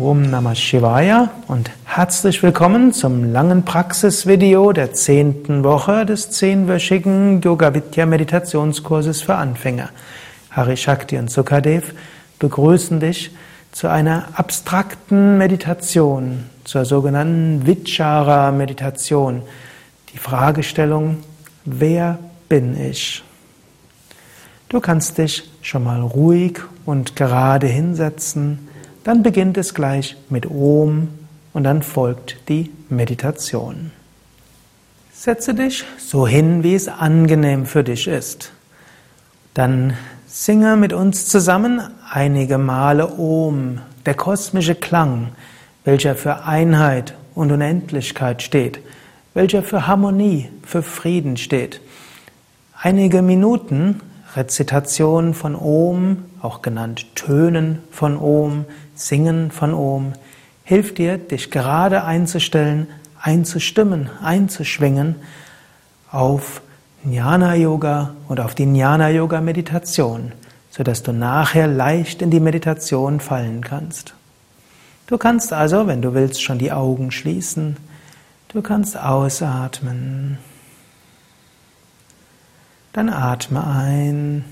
Om Namah Shivaya und herzlich willkommen zum langen Praxisvideo der zehnten Woche des zehnwöchigen Yoga Vidya Meditationskurses für Anfänger. Hari Shakti und Sukadev begrüßen dich zu einer abstrakten Meditation, zur sogenannten Vichara Meditation. Die Fragestellung, wer bin ich? Du kannst dich schon mal ruhig und gerade hinsetzen, dann beginnt es gleich mit Om und dann folgt die Meditation. Setze dich so hin, wie es angenehm für dich ist. Dann singe mit uns zusammen einige Male Om, der kosmische Klang, welcher für Einheit und Unendlichkeit steht, welcher für Harmonie, für Frieden steht. Einige Minuten Rezitation von Om, auch genannt Tönen von Om, Singen von Om, hilft dir, dich gerade einzustellen, einzustimmen, einzuschwingen auf Jnana Yoga und auf die Jnana Yoga Meditation, sodass du nachher leicht in die Meditation fallen kannst. Du kannst also, wenn du willst, schon die Augen schließen. Du kannst ausatmen. Dann atme ein.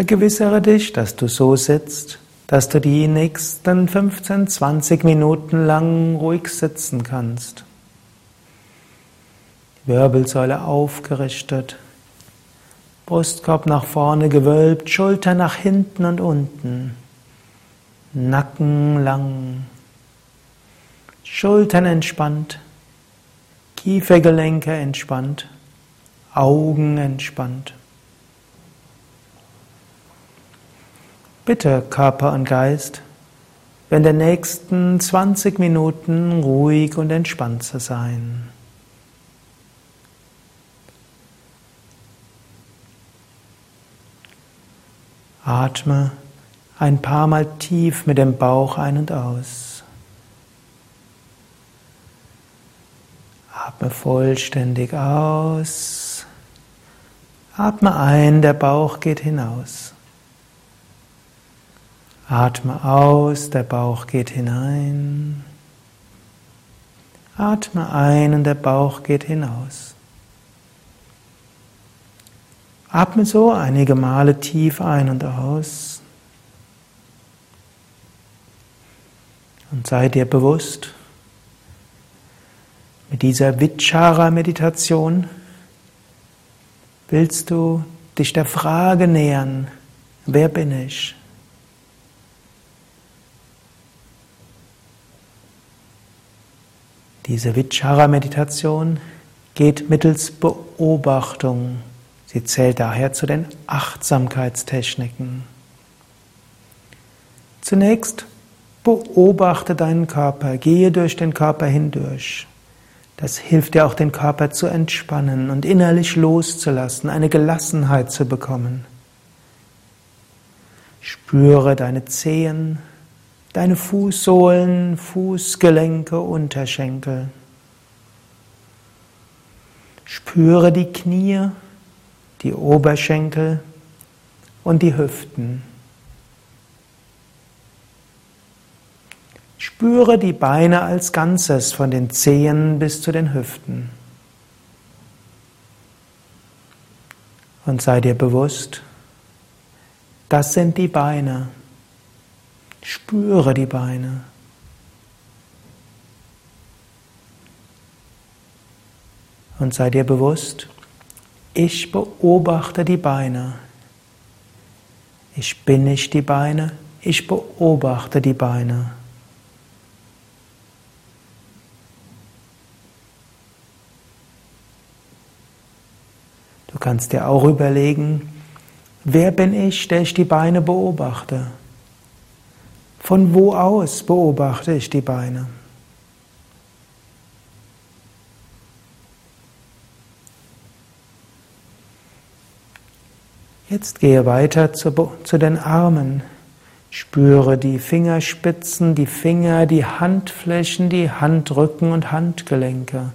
Vergewissere dich, dass du so sitzt, dass du die nächsten 15, 20 Minuten lang ruhig sitzen kannst. Wirbelsäule aufgerichtet, Brustkorb nach vorne gewölbt, Schulter nach hinten und unten, Nacken lang, Schultern entspannt, Kiefergelenke entspannt, Augen entspannt. Bitte Körper und Geist, in den nächsten 20 Minuten ruhig und entspannt zu sein. Atme ein paar Mal tief mit dem Bauch ein und aus. Atme vollständig aus. Atme ein, der Bauch geht hinaus. Atme aus, der Bauch geht hinein. Atme ein und der Bauch geht hinaus. Atme so einige Male tief ein und aus. Und sei dir bewusst, mit dieser Vichara-Meditation willst du dich der Frage nähern, Wer bin ich? Diese Vichara-Meditation geht mittels Beobachtung. Sie zählt daher zu den Achtsamkeitstechniken. Zunächst beobachte deinen Körper, gehe durch den Körper hindurch. Das hilft dir auch, den Körper zu entspannen und innerlich loszulassen, eine Gelassenheit zu bekommen. Spüre deine Zehen, deine Fußsohlen, Fußgelenke, Unterschenkel. Spüre die Knie, die Oberschenkel und die Hüften. Spüre die Beine als Ganzes von den Zehen bis zu den Hüften. Und sei dir bewusst, das sind die Beine. Spüre die Beine. Und sei dir bewusst, ich beobachte die Beine. Ich bin nicht die Beine, ich beobachte die Beine. Du kannst dir auch überlegen, wer bin ich, der ich die Beine beobachte? Von wo aus beobachte ich die Beine? Jetzt gehe weiter zu, zu, den Armen. Spüre die Fingerspitzen, die Finger, die Handflächen, die Handrücken und Handgelenke.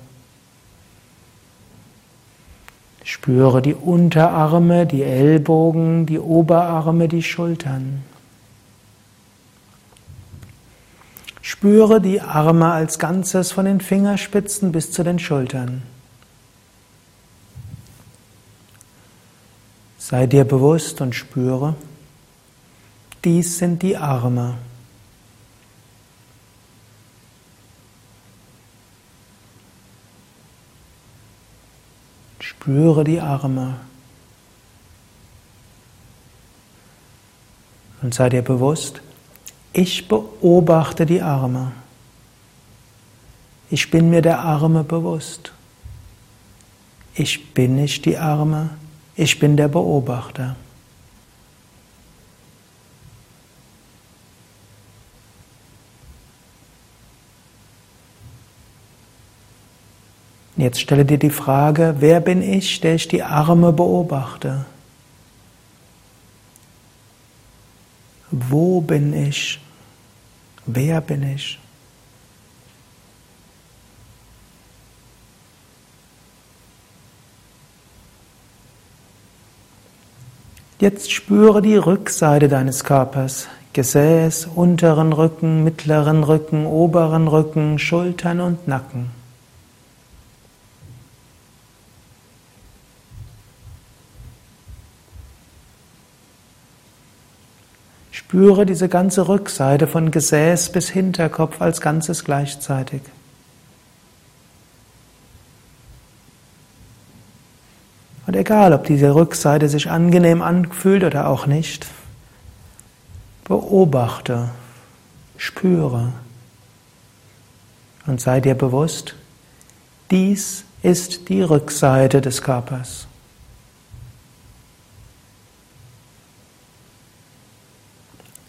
Spüre die Unterarme, die Ellbogen, die Oberarme, die Schultern. Spüre die Arme als Ganzes von den Fingerspitzen bis zu den Schultern. Sei dir bewusst und spüre, dies sind die Arme. Spüre die Arme. Und sei dir bewusst, ich beobachte die Arme. Ich bin mir der Arme bewusst. Ich bin nicht die Arme, ich bin der Beobachter. Jetzt stelle dir die Frage, wer bin ich, der ich die Arme beobachte? Wo bin ich? Wer bin ich? Jetzt spüre die Rückseite deines Körpers. Gesäß, unteren Rücken, mittleren Rücken, oberen Rücken, Schultern und Nacken. Spüre diese ganze Rückseite von Gesäß bis Hinterkopf als Ganzes gleichzeitig. Und egal, ob diese Rückseite sich angenehm anfühlt oder auch nicht, beobachte, spüre und sei dir bewusst, dies ist die Rückseite des Körpers.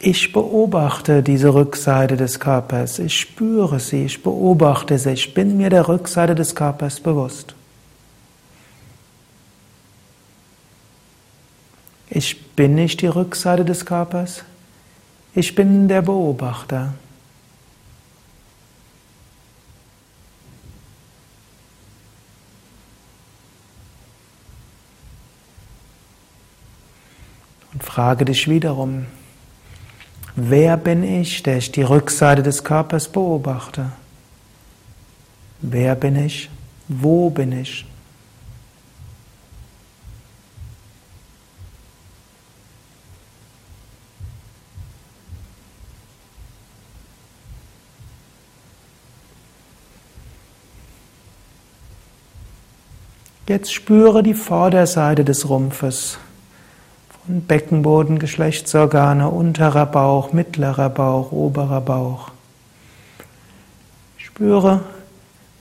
Ich beobachte diese Rückseite des Körpers, ich spüre sie, ich beobachte sie, ich bin mir der Rückseite des Körpers bewusst. Ich bin nicht die Rückseite des Körpers, ich bin der Beobachter. Und frage dich wiederum, Wer bin ich, der ich die Rückseite des Körpers beobachte? Wer bin ich? Wo bin ich? Jetzt spüre die Vorderseite des Rumpfes und Beckenboden, Geschlechtsorgane, unterer Bauch, mittlerer Bauch, oberer Bauch. Spüre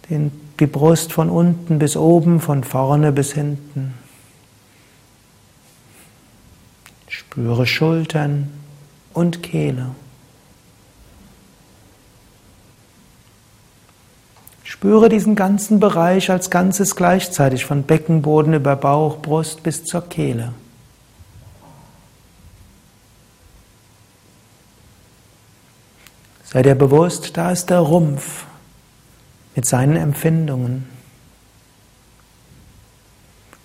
den, die Brust von unten bis oben, von vorne bis hinten. Spüre Schultern und Kehle. Spüre diesen ganzen Bereich als Ganzes gleichzeitig, von Beckenboden über Bauch, Brust bis zur Kehle. Sei dir bewusst, da ist der Rumpf mit seinen Empfindungen.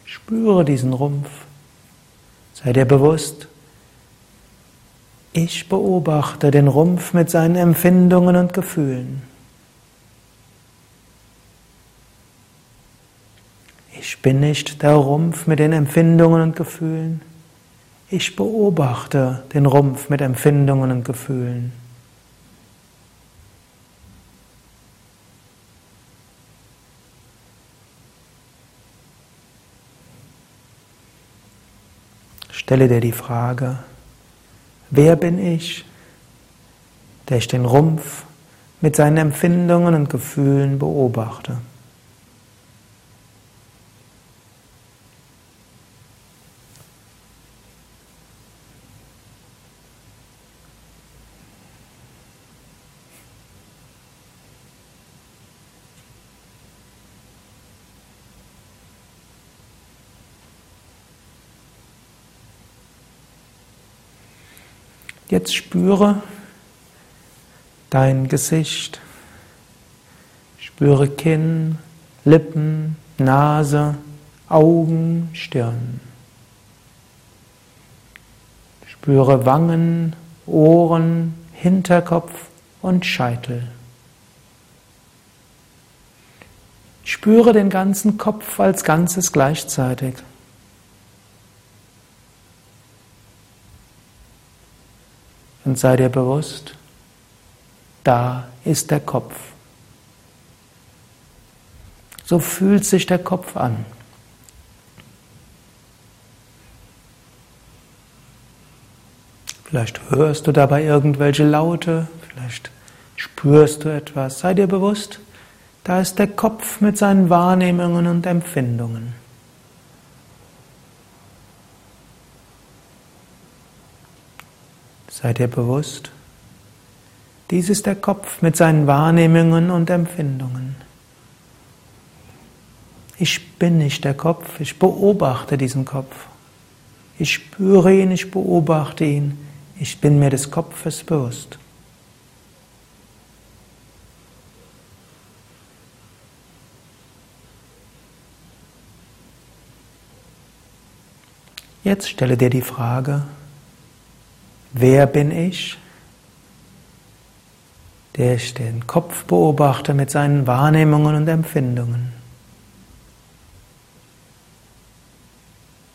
Spüre diesen Rumpf. Sei dir bewusst, ich beobachte den Rumpf mit seinen Empfindungen und Gefühlen. Ich bin nicht der Rumpf mit den Empfindungen und Gefühlen. Ich beobachte den Rumpf mit Empfindungen und Gefühlen. Stelle dir die Frage, wer bin ich, der ich den Rumpf mit seinen Empfindungen und Gefühlen beobachte? Jetzt spüre dein Gesicht. Spüre Kinn, Lippen, Nase, Augen, Stirn. Spüre Wangen, Ohren, Hinterkopf und Scheitel. Spüre den ganzen Kopf als Ganzes gleichzeitig. Und sei dir bewusst, da ist der Kopf. So fühlt sich der Kopf an. Vielleicht hörst du dabei irgendwelche Laute, vielleicht spürst du etwas. Sei dir bewusst, da ist der Kopf mit seinen Wahrnehmungen und Empfindungen. Sei dir bewusst, dies ist der Kopf mit seinen Wahrnehmungen und Empfindungen. Ich bin nicht der Kopf, ich beobachte diesen Kopf. Ich spüre ihn, ich beobachte ihn, ich bin mir des Kopfes bewusst. Jetzt stelle dir die Frage, Wer bin ich? Der ich den Kopf beobachte mit seinen Wahrnehmungen und Empfindungen.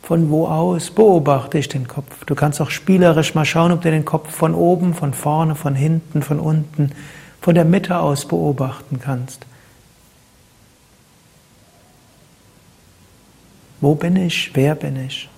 Von wo aus beobachte ich den Kopf? Du kannst auch spielerisch mal schauen, ob du den Kopf von oben, von vorne, von hinten, von unten, von der Mitte aus beobachten kannst. Wo bin ich? Wer bin ich?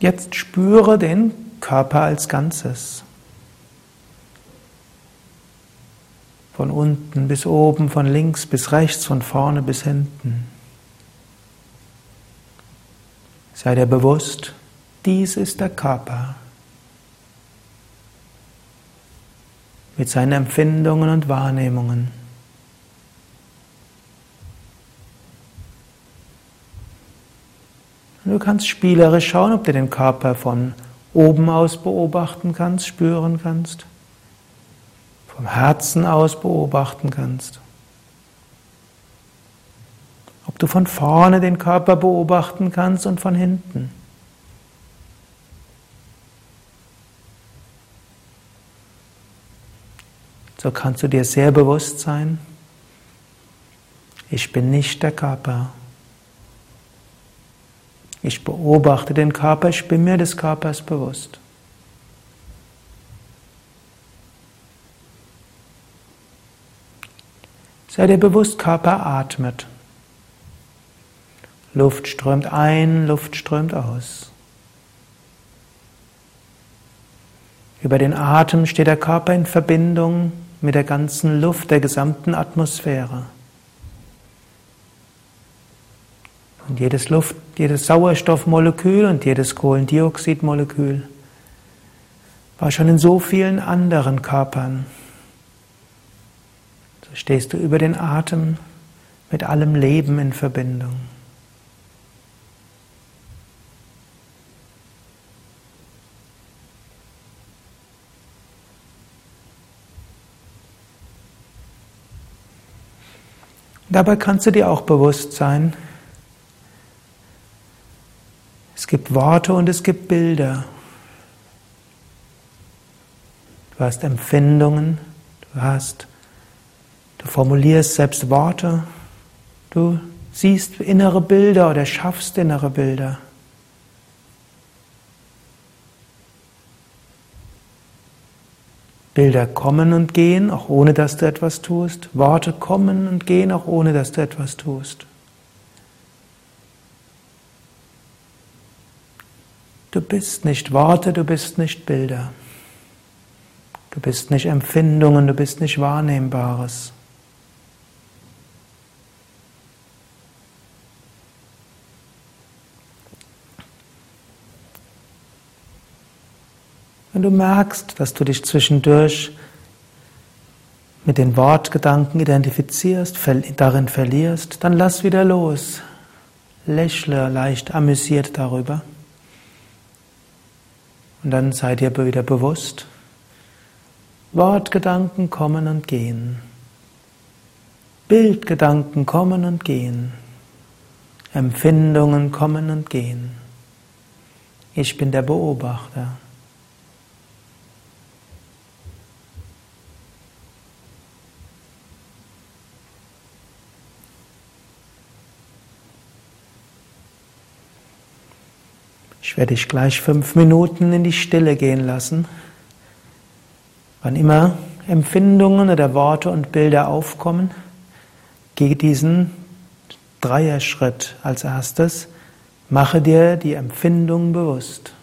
Jetzt spüre den Körper als Ganzes. Von unten bis oben, von links bis rechts, von vorne bis hinten. Sei dir bewusst, dies ist der Körper. Mit seinen Empfindungen und Wahrnehmungen. Du kannst spielerisch schauen, ob du den Körper von oben aus beobachten kannst, spüren kannst, vom Herzen aus beobachten kannst. Ob du von vorne den Körper beobachten kannst und von hinten. so kannst du dir sehr bewusst sein, ich bin nicht der Körper. Ich beobachte den Körper, ich bin mir des Körpers bewusst. Sei dir bewusst, Körper atmet. Luft strömt ein, Luft strömt aus. Über den Atem steht der Körper in Verbindung mit der ganzen Luft, der gesamten Atmosphäre. Und jedes Luft, jedes Sauerstoffmolekül und jedes Kohlendioxidmolekül war schon in so vielen anderen Körpern. So stehst du über den Atem mit allem Leben in Verbindung. Dabei kannst du dir auch bewusst sein, es gibt Worte und es gibt Bilder. Du hast Empfindungen, du hast, du formulierst selbst Worte, du siehst innere Bilder oder schaffst innere Bilder. Bilder kommen und gehen, auch ohne dass du etwas tust. Worte kommen und gehen, auch ohne dass du etwas tust. Du bist nicht Worte, du bist nicht Bilder. Du bist nicht Empfindungen, du bist nicht Wahrnehmbares. Wenn du merkst, dass du dich zwischendurch mit den Wortgedanken identifizierst, darin verlierst, dann lass wieder los. Lächle leicht amüsiert darüber. Und dann sei dir wieder bewusst, Wortgedanken kommen und gehen. Bildgedanken kommen und gehen. Empfindungen kommen und gehen. Ich bin der Beobachter. Ich werde dich gleich fünf Minuten in die Stille gehen lassen. Wann immer Empfindungen oder Worte und Bilder aufkommen, geh diesen Dreierschritt als erstes. Mache dir die Empfindung bewusst.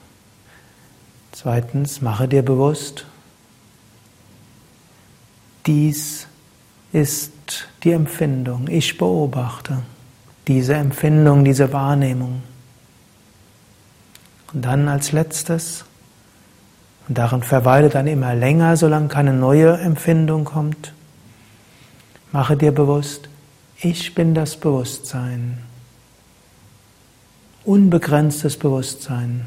Zweitens, mache dir bewusst, dies ist die Empfindung. Ich beobachte diese Empfindung, diese Wahrnehmung. Und dann als letztes, und darin verweile dann immer länger, solange keine neue Empfindung kommt, mache dir bewusst, ich bin das Bewusstsein. Unbegrenztes Bewusstsein.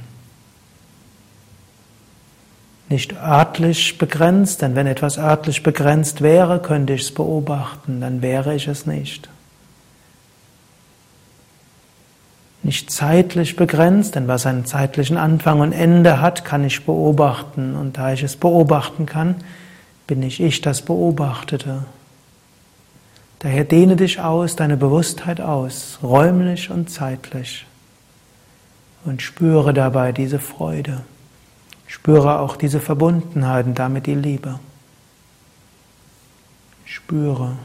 Nicht örtlich begrenzt, denn wenn etwas örtlich begrenzt wäre, könnte ich es beobachten, dann wäre ich es nicht. Nicht zeitlich begrenzt, denn was einen zeitlichen Anfang und Ende hat, kann ich beobachten. Und da ich es beobachten kann, bin ich ich das Beobachtete. Daher dehne dich aus, deine Bewusstheit aus, räumlich und zeitlich. Und spüre dabei diese Freude. Spüre auch diese Verbundenheit und damit die Liebe. Spüre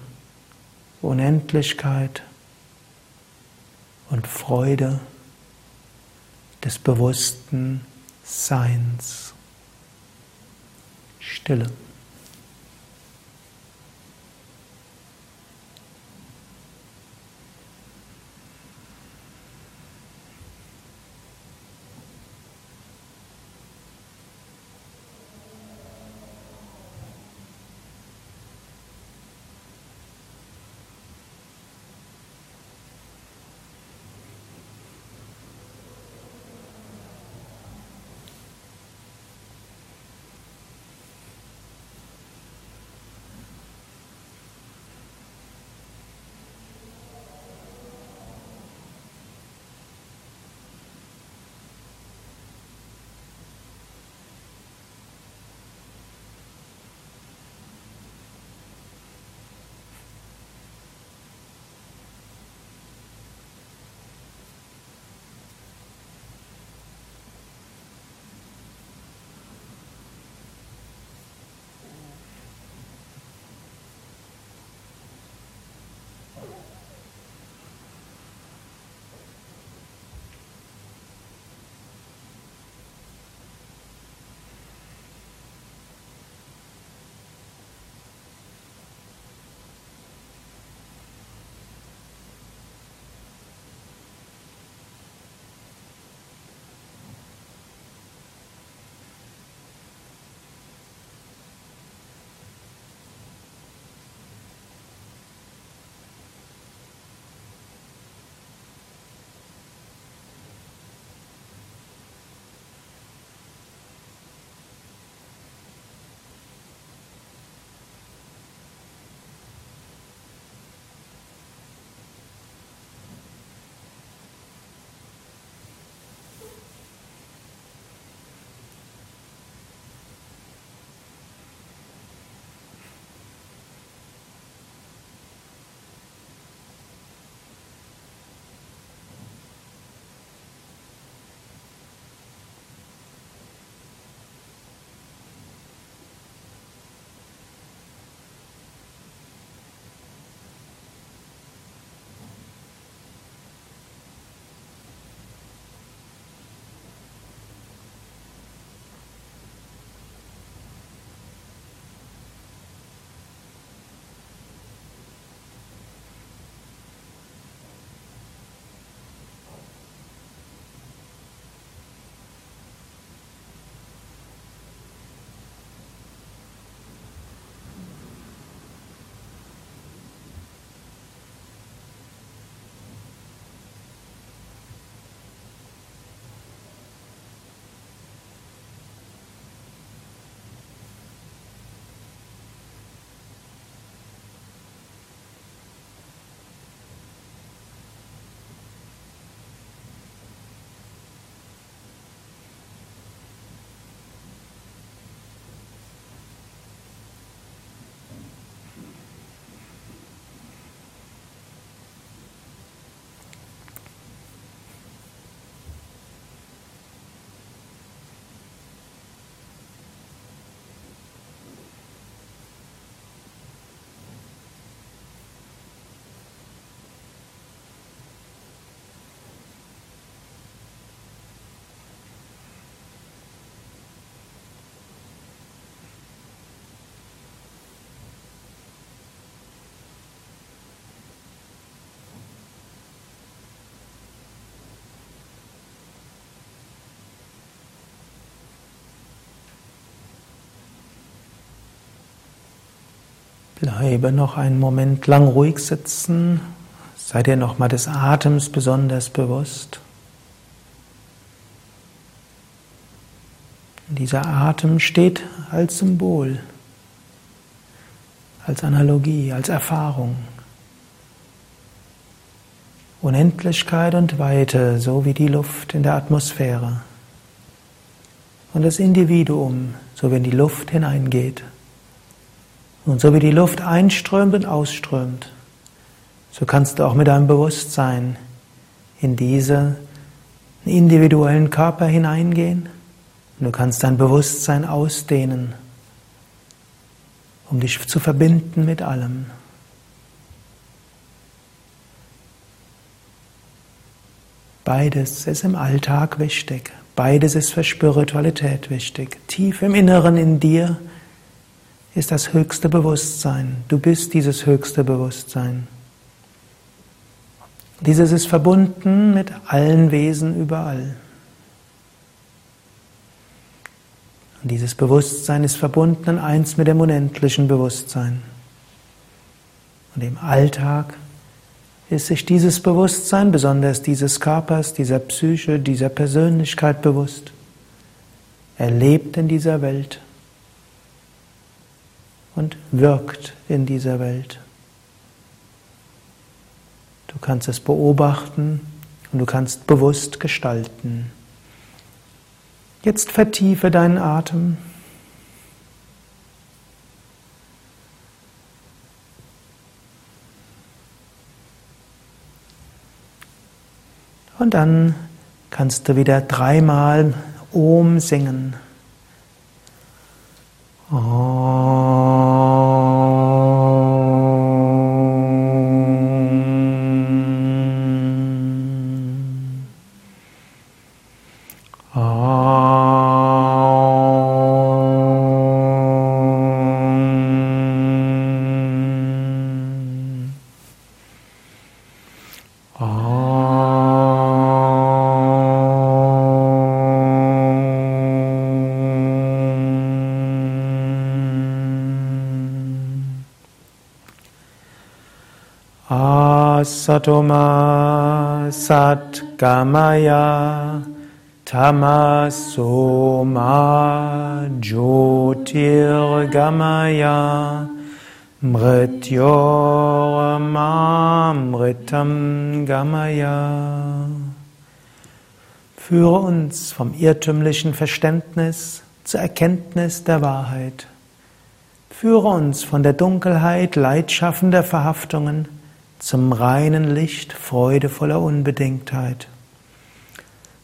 Unendlichkeit und Freude des bewussten Seins. Stille. Bleibe noch einen Moment lang ruhig sitzen. Sei dir nochmal des Atems besonders bewusst. Dieser Atem steht als Symbol, als Analogie, als Erfahrung. Unendlichkeit und Weite, so wie die Luft in der Atmosphäre. Und das Individuum, so wie in die Luft hineingeht. Und so wie die Luft einströmt und ausströmt, so kannst du auch mit deinem Bewusstsein in diesen individuellen Körper hineingehen. Und du kannst dein Bewusstsein ausdehnen, um dich zu verbinden mit allem. Beides ist im Alltag wichtig. Beides ist für Spiritualität wichtig. Tief im Inneren in dir ist das höchste Bewusstsein. Du bist dieses höchste Bewusstsein. Dieses ist verbunden mit allen Wesen überall. Und dieses Bewusstsein ist verbunden eins mit dem unendlichen Bewusstsein. Und im Alltag ist sich dieses Bewusstsein, besonders dieses Körpers, dieser Psyche, dieser Persönlichkeit bewusst. Er lebt in dieser Welt und wirkt in dieser Welt. Du kannst es beobachten und du kannst bewusst gestalten. Jetzt vertiefe deinen Atem. Und dann kannst du wieder dreimal Om singen. Om. Asatoma Satgamaya Tamasoma Jyotirgamaya Mrityormamritam Gamaya Führe uns vom irrtümlichen Verständnis zur Erkenntnis der Wahrheit. Führe uns von der Dunkelheit leidschaffender Verhaftungen zum reinen Licht freudevoller Unbedingtheit.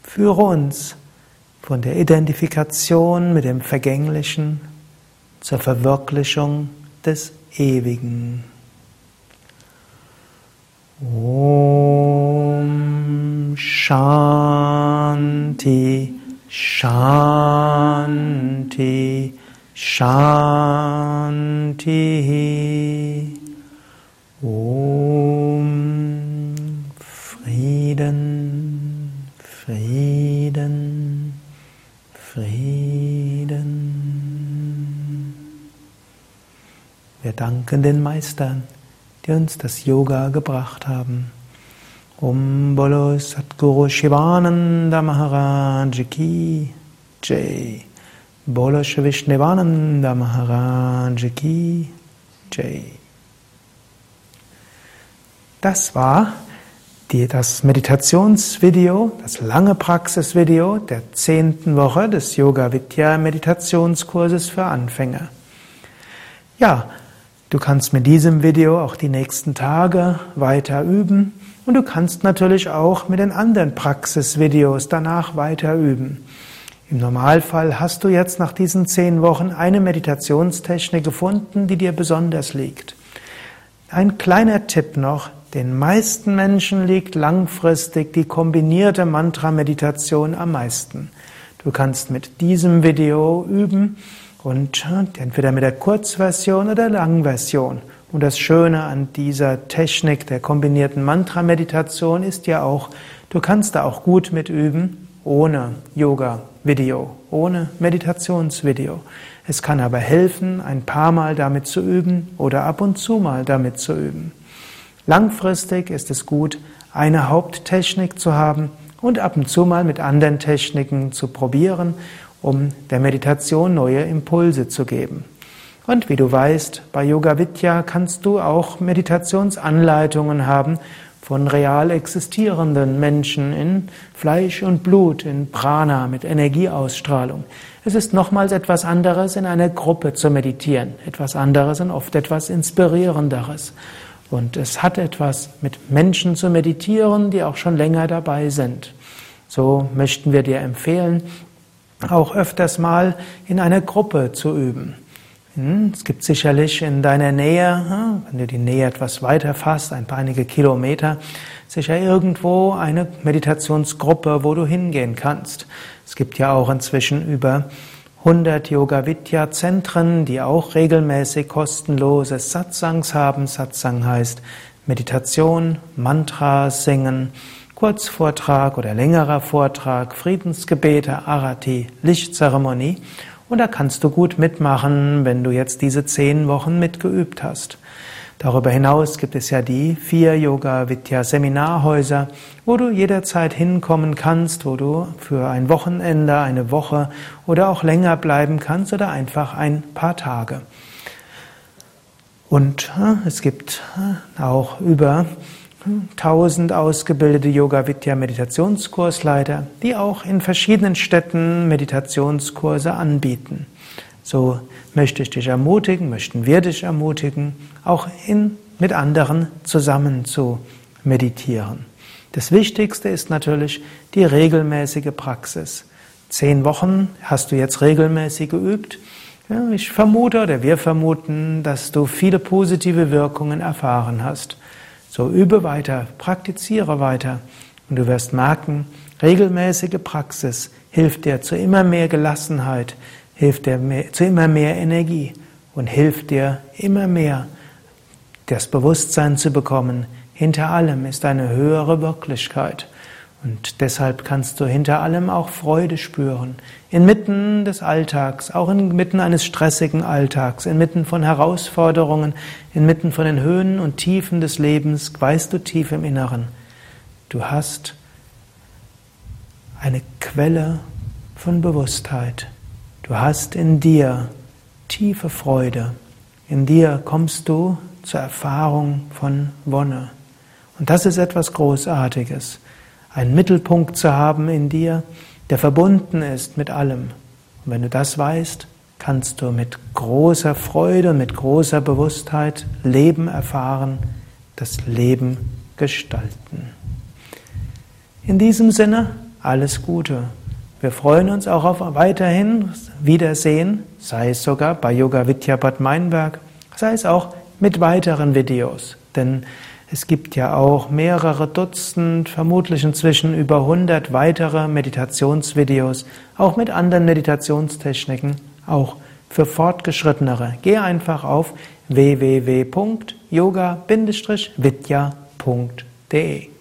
Führe uns von der Identifikation mit dem Vergänglichen zur Verwirklichung des Ewigen. Om Shanti Shanti Shanti Wir danken den Meistern, die uns das Yoga gebracht haben. Om Bolo Satguru Shivananda Maharaj Ki Jai. Bolo Shivishnevananda Maharaj Ki Jai. Das war die, das Meditationsvideo, das lange Praxisvideo der zehnten Woche des Yoga Vidya Meditationskurses für Anfänger. Ja, du kannst mit diesem Video auch die nächsten Tage weiter üben und du kannst natürlich auch mit den anderen Praxisvideos danach weiter üben. Im Normalfall hast du jetzt nach diesen zehn Wochen eine Meditationstechnik gefunden, die dir besonders liegt. Ein kleiner Tipp noch, den meisten Menschen liegt langfristig die kombinierte Mantra-Meditation am meisten. Du kannst mit diesem Video üben und entweder mit der Kurzversion oder der Langversion. Und das Schöne an dieser Technik der kombinierten Mantra-Meditation ist ja auch, du kannst da auch gut mit üben ohne Yoga-Video, ohne Meditationsvideo. Es kann aber helfen, ein paar Mal damit zu üben oder ab und zu mal damit zu üben. Langfristig ist es gut, eine Haupttechnik zu haben und ab und zu mal mit anderen Techniken zu probieren, um der Meditation neue Impulse zu geben. Und wie du weißt, bei Yoga Vidya kannst du auch Meditationsanleitungen haben von real existierenden Menschen in Fleisch und Blut, in Prana mit Energieausstrahlung. Es ist nochmals etwas anderes, in einer Gruppe zu meditieren, etwas anderes und oft etwas Inspirierenderes. Und es hat etwas mit Menschen zu meditieren, die auch schon länger dabei sind. So möchten wir dir empfehlen, auch öfters mal in einer Gruppe zu üben. Hm, es gibt sicherlich in deiner Nähe, hm, wenn du die Nähe etwas weiter fasst, ein paar einige Kilometer, sicher irgendwo eine Meditationsgruppe, wo du hingehen kannst. Es gibt ja auch inzwischen über 100 Yoga Vidya Zentren, die auch regelmäßig kostenlose Satsangs haben. Satsang heißt Meditation, Mantra singen, Kurzvortrag oder längerer Vortrag, Friedensgebete, Arati, Lichtzeremonie. Und da kannst du gut mitmachen, wenn du jetzt diese zehn Wochen mitgeübt hast. Darüber hinaus gibt es ja die vier Yoga Vidya Seminarhäuser, wo du jederzeit hinkommen kannst, wo du für ein Wochenende, eine Woche oder auch länger bleiben kannst oder einfach ein paar Tage. Und äh, es gibt äh, auch über tausend ausgebildete Yoga Vidya Meditationskursleiter, die auch in verschiedenen Städten Meditationskurse anbieten. So möchte ich dich ermutigen, möchten wir dich ermutigen, auch in, mit anderen zusammen zu meditieren. Das Wichtigste ist natürlich die regelmäßige Praxis. Zehn Wochen hast du jetzt regelmäßig geübt. Ich vermute oder wir vermuten, dass du viele positive Wirkungen erfahren hast. So übe weiter, praktiziere weiter und du wirst merken, regelmäßige Praxis hilft dir zu immer mehr Gelassenheit, hilft dir mehr, zu immer mehr Energie und hilft dir immer mehr das Bewusstsein zu bekommen, hinter allem ist eine höhere Wirklichkeit. Und deshalb kannst du hinter allem auch Freude spüren. Inmitten des Alltags, auch inmitten eines stressigen Alltags, inmitten von Herausforderungen, inmitten von den Höhen und Tiefen des Lebens, weißt du tief im Inneren, du hast eine Quelle von Bewusstheit. Du hast in dir tiefe Freude. In dir kommst du zur Erfahrung von Wonne. Und das ist etwas Großartiges einen Mittelpunkt zu haben in dir, der verbunden ist mit allem. Und wenn du das weißt, kannst du mit großer Freude und mit großer Bewusstheit Leben erfahren, das Leben gestalten. In diesem Sinne alles Gute. Wir freuen uns auch auf weiterhin Wiedersehen, sei es sogar bei Yoga Vidya Bad Meinberg, sei es auch mit weiteren Videos. Denn es gibt ja auch mehrere Dutzend, vermutlich inzwischen über 100 weitere Meditationsvideos, auch mit anderen Meditationstechniken, auch für Fortgeschrittenere. Geh einfach auf www.yoga-vidya.de